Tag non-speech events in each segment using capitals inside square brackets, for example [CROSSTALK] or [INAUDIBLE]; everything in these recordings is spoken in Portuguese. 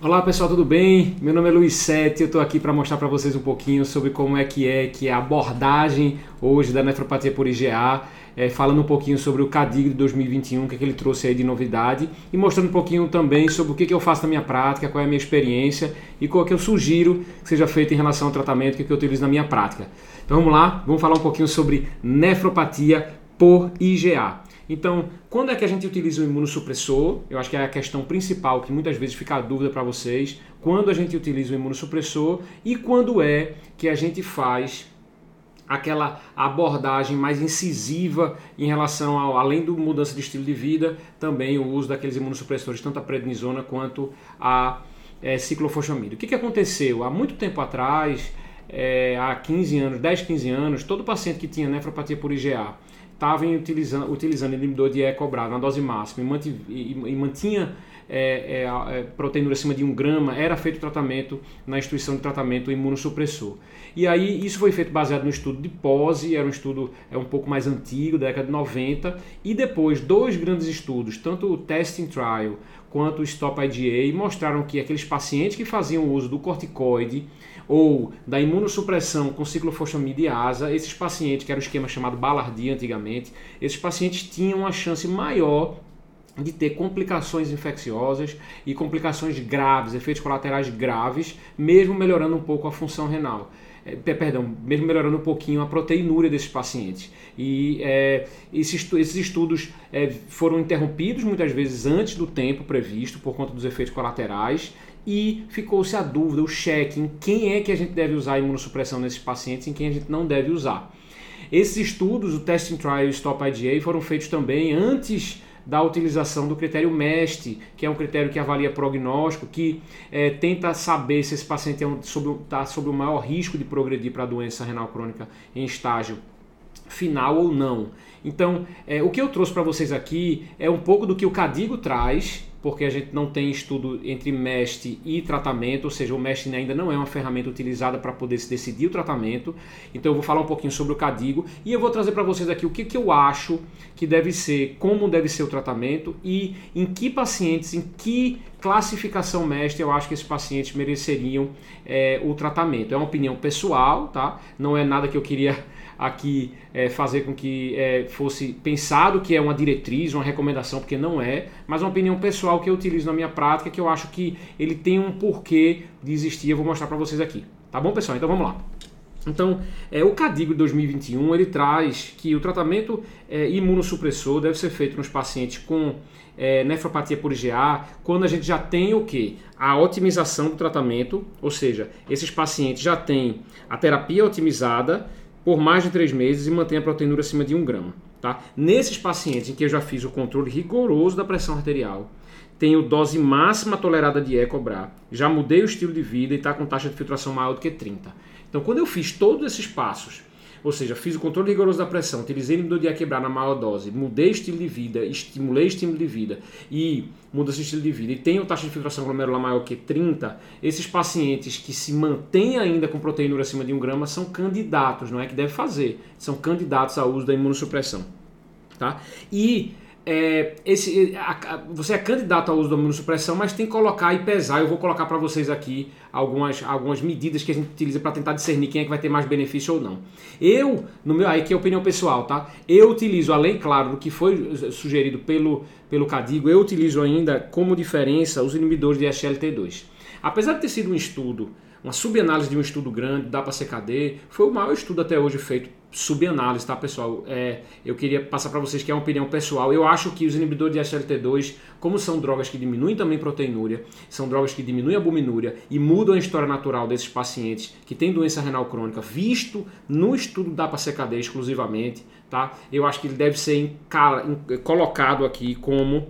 Olá pessoal, tudo bem? Meu nome é Luiz Sete, eu estou aqui para mostrar para vocês um pouquinho sobre como é que é que é a abordagem hoje da nefropatia por IgA, é, falando um pouquinho sobre o CADIG de 2021, o que, é que ele trouxe aí de novidade e mostrando um pouquinho também sobre o que, é que eu faço na minha prática, qual é a minha experiência e qual é que eu sugiro que seja feito em relação ao tratamento que, é que eu utilizo na minha prática. Então vamos lá, vamos falar um pouquinho sobre nefropatia por IgA. Então, quando é que a gente utiliza o imunossupressor? Eu acho que é a questão principal que muitas vezes fica a dúvida para vocês. Quando a gente utiliza o imunossupressor e quando é que a gente faz aquela abordagem mais incisiva em relação ao, além do mudança de estilo de vida, também o uso daqueles imunossupressores, tanto a prednisona quanto a é, ciclofosfamida. O que, que aconteceu? Há muito tempo atrás, é, há 15 anos, 10, 15 anos, todo paciente que tinha nefropatia por IgA estava utilizando, utilizando inibidor de E cobrado na dose máxima e, mantinha, e, e mantinha é, é, é, acima de 1 grama, era feito tratamento na instituição de tratamento imunossupressor. E aí isso foi feito baseado no estudo de POSE, era um estudo é um pouco mais antigo, da década de 90, e depois dois grandes estudos, tanto o Testing Trial quanto o Stop IgA, mostraram que aqueles pacientes que faziam uso do corticoide ou da imunossupressão com ciclofosfamida e asa, esses pacientes, que era o esquema chamado Ballardia antigamente, esses pacientes tinham uma chance maior de ter complicações infecciosas e complicações graves, efeitos colaterais graves, mesmo melhorando um pouco a função renal. É, perdão, mesmo melhorando um pouquinho a proteinúria desses pacientes. E é, esses, esses, estudos é, foram interrompidos muitas vezes antes do tempo previsto por conta dos efeitos colaterais e ficou-se a dúvida, o cheque em quem é que a gente deve usar a imunossupressão nesses pacientes e em quem a gente não deve usar. Esses estudos, o Testing Trial e o Stop IgA, foram feitos também antes da utilização do critério MEST, que é um critério que avalia prognóstico, que é, tenta saber se esse paciente está é sob, tá o maior risco de progredir para a doença renal crônica em estágio final ou não. Então, é, o que eu trouxe para vocês aqui é um pouco do que o Cadigo traz, porque a gente não tem estudo entre MEST e tratamento, ou seja, o MEST ainda não é uma ferramenta utilizada para poder se decidir o tratamento. Então eu vou falar um pouquinho sobre o Cadigo e eu vou trazer para vocês aqui o que, que eu acho que deve ser, como deve ser o tratamento e em que pacientes, em que classificação MEST eu acho que esses pacientes mereceriam é, o tratamento. É uma opinião pessoal, tá? Não é nada que eu queria [LAUGHS] aqui é, fazer com que é, fosse pensado que é uma diretriz, uma recomendação, porque não é, mas uma opinião pessoal que eu utilizo na minha prática, que eu acho que ele tem um porquê de existir, eu vou mostrar para vocês aqui. Tá bom, pessoal? Então vamos lá. Então, é, o CADIGO de 2021 ele traz que o tratamento é, imunossupressor deve ser feito nos pacientes com é, nefropatia por IgA, quando a gente já tem o que? A otimização do tratamento, ou seja, esses pacientes já têm a terapia otimizada, por mais de três meses e mantenha a proteinúria acima de 1 grama. Tá? Nesses pacientes em que eu já fiz o controle rigoroso da pressão arterial, tenho dose máxima tolerada de E cobrar, já mudei o estilo de vida e está com taxa de filtração maior do que 30. Então, quando eu fiz todos esses passos ou seja, fiz o controle rigoroso da pressão, utilizei inibidor de quebrar na maior dose, mudei estilo de vida, estimulei estímulo de vida e muda esse estilo de vida e tenho taxa de filtração glomerular maior que 30, esses pacientes que se mantêm ainda com proteinúria acima de 1 grama são candidatos, não é que deve fazer, são candidatos ao uso da imunossupressão. Tá? E é, esse, a, a, você é candidato ao uso da imunossupressão, mas tem que colocar e pesar. Eu vou colocar para vocês aqui algumas, algumas medidas que a gente utiliza para tentar discernir quem é que vai ter mais benefício ou não. Eu, no meu, aí que é opinião pessoal, tá? Eu utilizo, além, claro, do que foi sugerido pelo, pelo Cadigo, eu utilizo ainda como diferença os inibidores de SLT2. Apesar de ter sido um estudo uma subanálise de um estudo grande, dá para CKD, foi o maior estudo até hoje feito subanálise, tá pessoal? É, eu queria passar para vocês que é uma opinião pessoal. Eu acho que os inibidores de SLT2, como são drogas que diminuem também proteinúria, são drogas que diminuem a albuminúria e mudam a história natural desses pacientes que têm doença renal crônica, visto no estudo da CKD exclusivamente, tá? Eu acho que ele deve ser colocado aqui como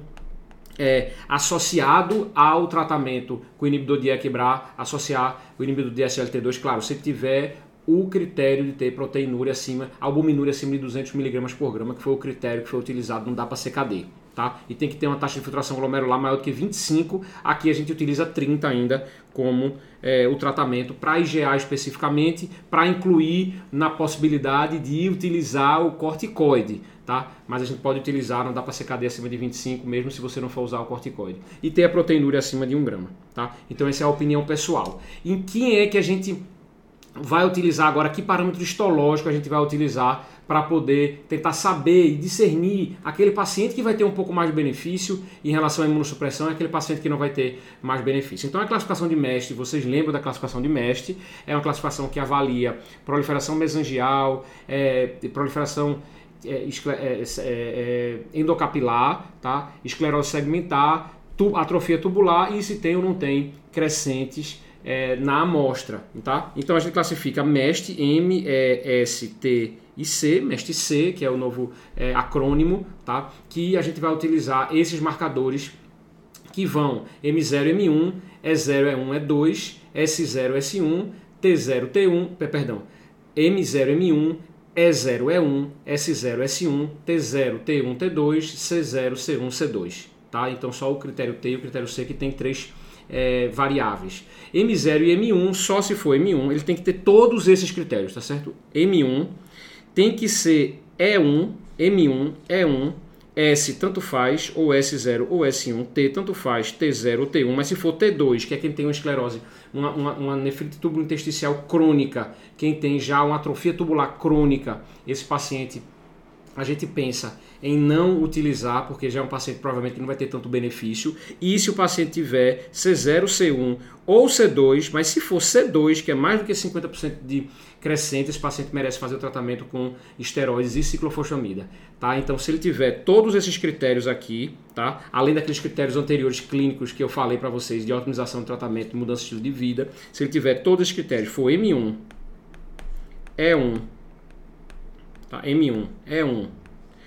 é, associado ao tratamento com o inibidor de equibrar, associar o inibidor de SLT2, claro, se tiver o critério de ter proteinúria acima, albuminúria acima de 200 mg por grama, que foi o critério que foi utilizado no DAPA CKD. Tá? E tem que ter uma taxa de filtração glomerular maior do que 25. Aqui a gente utiliza 30 ainda como é, o tratamento para IgA especificamente, para incluir na possibilidade de utilizar o corticoide. Tá? Mas a gente pode utilizar, não dá para KD acima de 25, mesmo se você não for usar o corticoide. E ter a proteinúria acima de 1 grama, tá? Então essa é a opinião pessoal. Em quem é que a gente vai utilizar agora, que parâmetro histológico a gente vai utilizar para poder tentar saber e discernir aquele paciente que vai ter um pouco mais de benefício em relação à imunossupressão e aquele paciente que não vai ter mais benefício. Então a classificação de MEST, vocês lembram da classificação de MEST, é uma classificação que avalia proliferação mesangial, é, proliferação é, é, é, é, endocapilar, tá? esclerose segmentar, tu, atrofia tubular e se tem ou não tem crescentes na amostra. Tá? Então a gente classifica MEST, M, E, S, T e C, MEST C, que é o novo acrônimo, tá? que a gente vai utilizar esses marcadores que vão M0, M1, E0, E1, E2, S0, S1, T0, T1, perdão, M0, M1, E0, E1, S0, S1, T0, T1, T2, C0, C1, C2. Tá? Então só o critério T e o critério C que tem três é, variáveis. M0 e M1, só se for M1, ele tem que ter todos esses critérios, tá certo? M1 tem que ser E1, M1, E1, S tanto faz, ou S0 ou S1, T tanto faz, T0 ou T1, mas se for T2, que é quem tem uma esclerose, uma, uma, uma nefrite intersticial crônica, quem tem já uma atrofia tubular crônica, esse paciente a gente pensa em não utilizar, porque já é um paciente provavelmente não vai ter tanto benefício. E se o paciente tiver C0, C1 ou C2, mas se for C2, que é mais do que 50% de crescente, esse paciente merece fazer o tratamento com esteroides e ciclofosfamida, tá? Então, se ele tiver todos esses critérios aqui, tá? Além daqueles critérios anteriores clínicos que eu falei para vocês de otimização do tratamento, mudança de estilo de vida, se ele tiver todos esses critérios, for M1, E1, tá? M1, E1,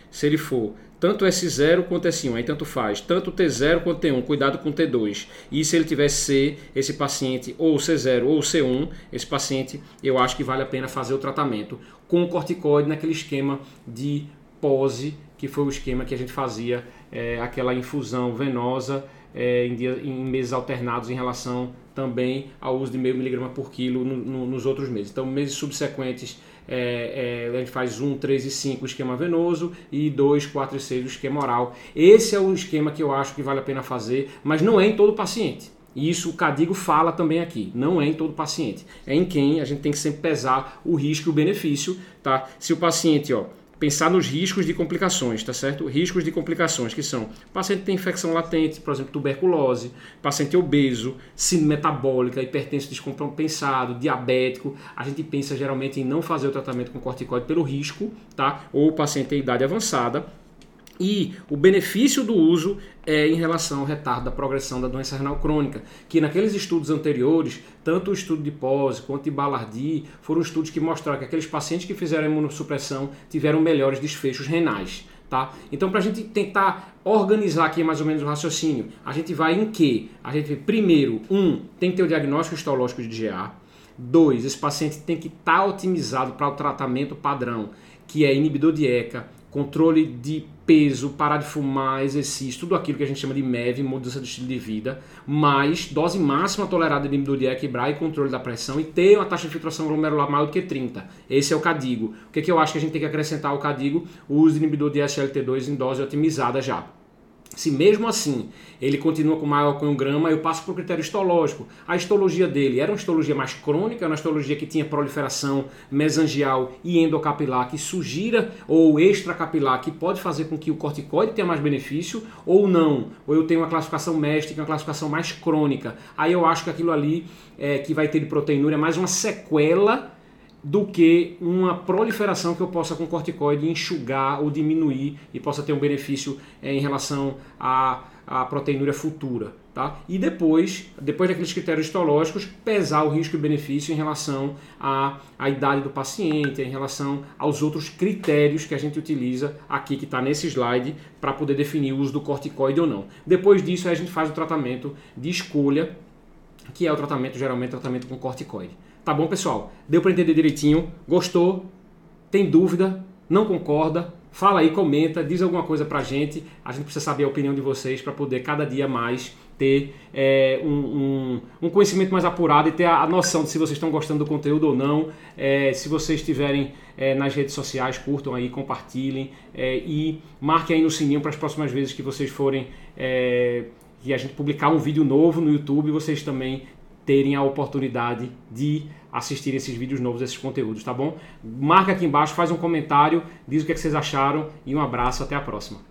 se ele for tanto S0 quanto S1, aí tanto faz, tanto T0 quanto T1, cuidado com T2. E se ele tiver C, esse paciente, ou C0 ou C1, esse paciente, eu acho que vale a pena fazer o tratamento com o corticoide naquele esquema de pose, que foi o esquema que a gente fazia, é, aquela infusão venosa é, em, dia, em, meses alternados em relação também ao uso de meio miligrama por quilo no, no, nos outros meses. Então, meses subsequentes é, é, a gente faz 1, 3 e 5 o esquema venoso e 2, 4 e 6 o esquema oral. Esse é o esquema que eu acho que vale a pena fazer, mas não é em todo paciente. E isso o Cadigo fala também aqui, não é em todo paciente. É em quem a gente tem que sempre pesar o risco e o benefício, tá? Se o paciente, ó, pensar nos riscos de complicações, tá certo? Riscos de complicações que são paciente tem infecção latente, por exemplo, tuberculose, paciente obeso, síndrome metabólica, hipertenso descompensado, diabético. A gente pensa geralmente em não fazer o tratamento com corticoide pelo risco, tá? Ou paciente tem idade avançada e o benefício do uso é em relação ao retardo da progressão da doença renal crônica, que naqueles estudos anteriores, tanto o estudo de Pose quanto de Ballardi, foram estudos que mostraram que aqueles pacientes que fizeram imunossupressão tiveram melhores desfechos renais. Tá? Então, para a gente tentar organizar aqui mais ou menos o raciocínio, a gente vai em que? A gente, primeiro, um, tem que ter o diagnóstico histológico de GA. Dois, esse paciente tem que estar tá otimizado para o tratamento padrão, que é inibidor de ECA, controle de peso, parar de fumar, exercício, tudo aquilo que a gente chama de MEV, mudança de estilo de vida, mais dose máxima tolerada de inibidor de equibrar e controle da pressão e ter uma taxa de filtração glomerular maior do que 30. Esse é o CADIGO. O que, é que eu acho que a gente tem que acrescentar ao CADIGO? O uso de inibidor de SLT2 em dose otimizada já. Se mesmo assim ele continua com maior grama, eu passo para o critério histológico. A histologia dele era uma histologia mais crônica, uma histologia que tinha proliferação mesangial e endocapilar que sugira ou extracapilar que pode fazer com que o corticoide tenha mais benefício ou não. Ou eu tenho uma classificação mestre, uma classificação mais crônica. Aí eu acho que aquilo ali é, que vai ter de proteinúria é mais uma sequela do que uma proliferação que eu possa com corticoide enxugar ou diminuir e possa ter um benefício é, em relação à, à proteinúria futura. Tá? E depois, depois daqueles critérios histológicos, pesar o risco e benefício em relação à, à idade do paciente, em relação aos outros critérios que a gente utiliza aqui, que está nesse slide, para poder definir o uso do corticoide ou não. Depois disso, a gente faz o tratamento de escolha, que é o tratamento, geralmente, tratamento com corticoide. Tá bom, pessoal? Deu para entender direitinho? Gostou? Tem dúvida? Não concorda? fala aí, comenta, diz alguma coisa pra gente. A gente precisa saber a opinião de vocês para poder cada dia mais ter é, um, um, um, conhecimento mais apurado e ter a, a, noção de se vocês estão gostando do conteúdo ou não. É, se vocês estiverem é, nas redes sociais, curtam aí, compartilhem é, e marquem aí no sininho para as próximas vezes que vocês forem é, que a gente publicar um vídeo novo no YouTube, vocês também terem a oportunidade de assistir esses vídeos novos, esses conteúdos, tá bom? Marca aqui embaixo, faz um comentário, diz o que, é que vocês acharam e um abraço, até a próxima.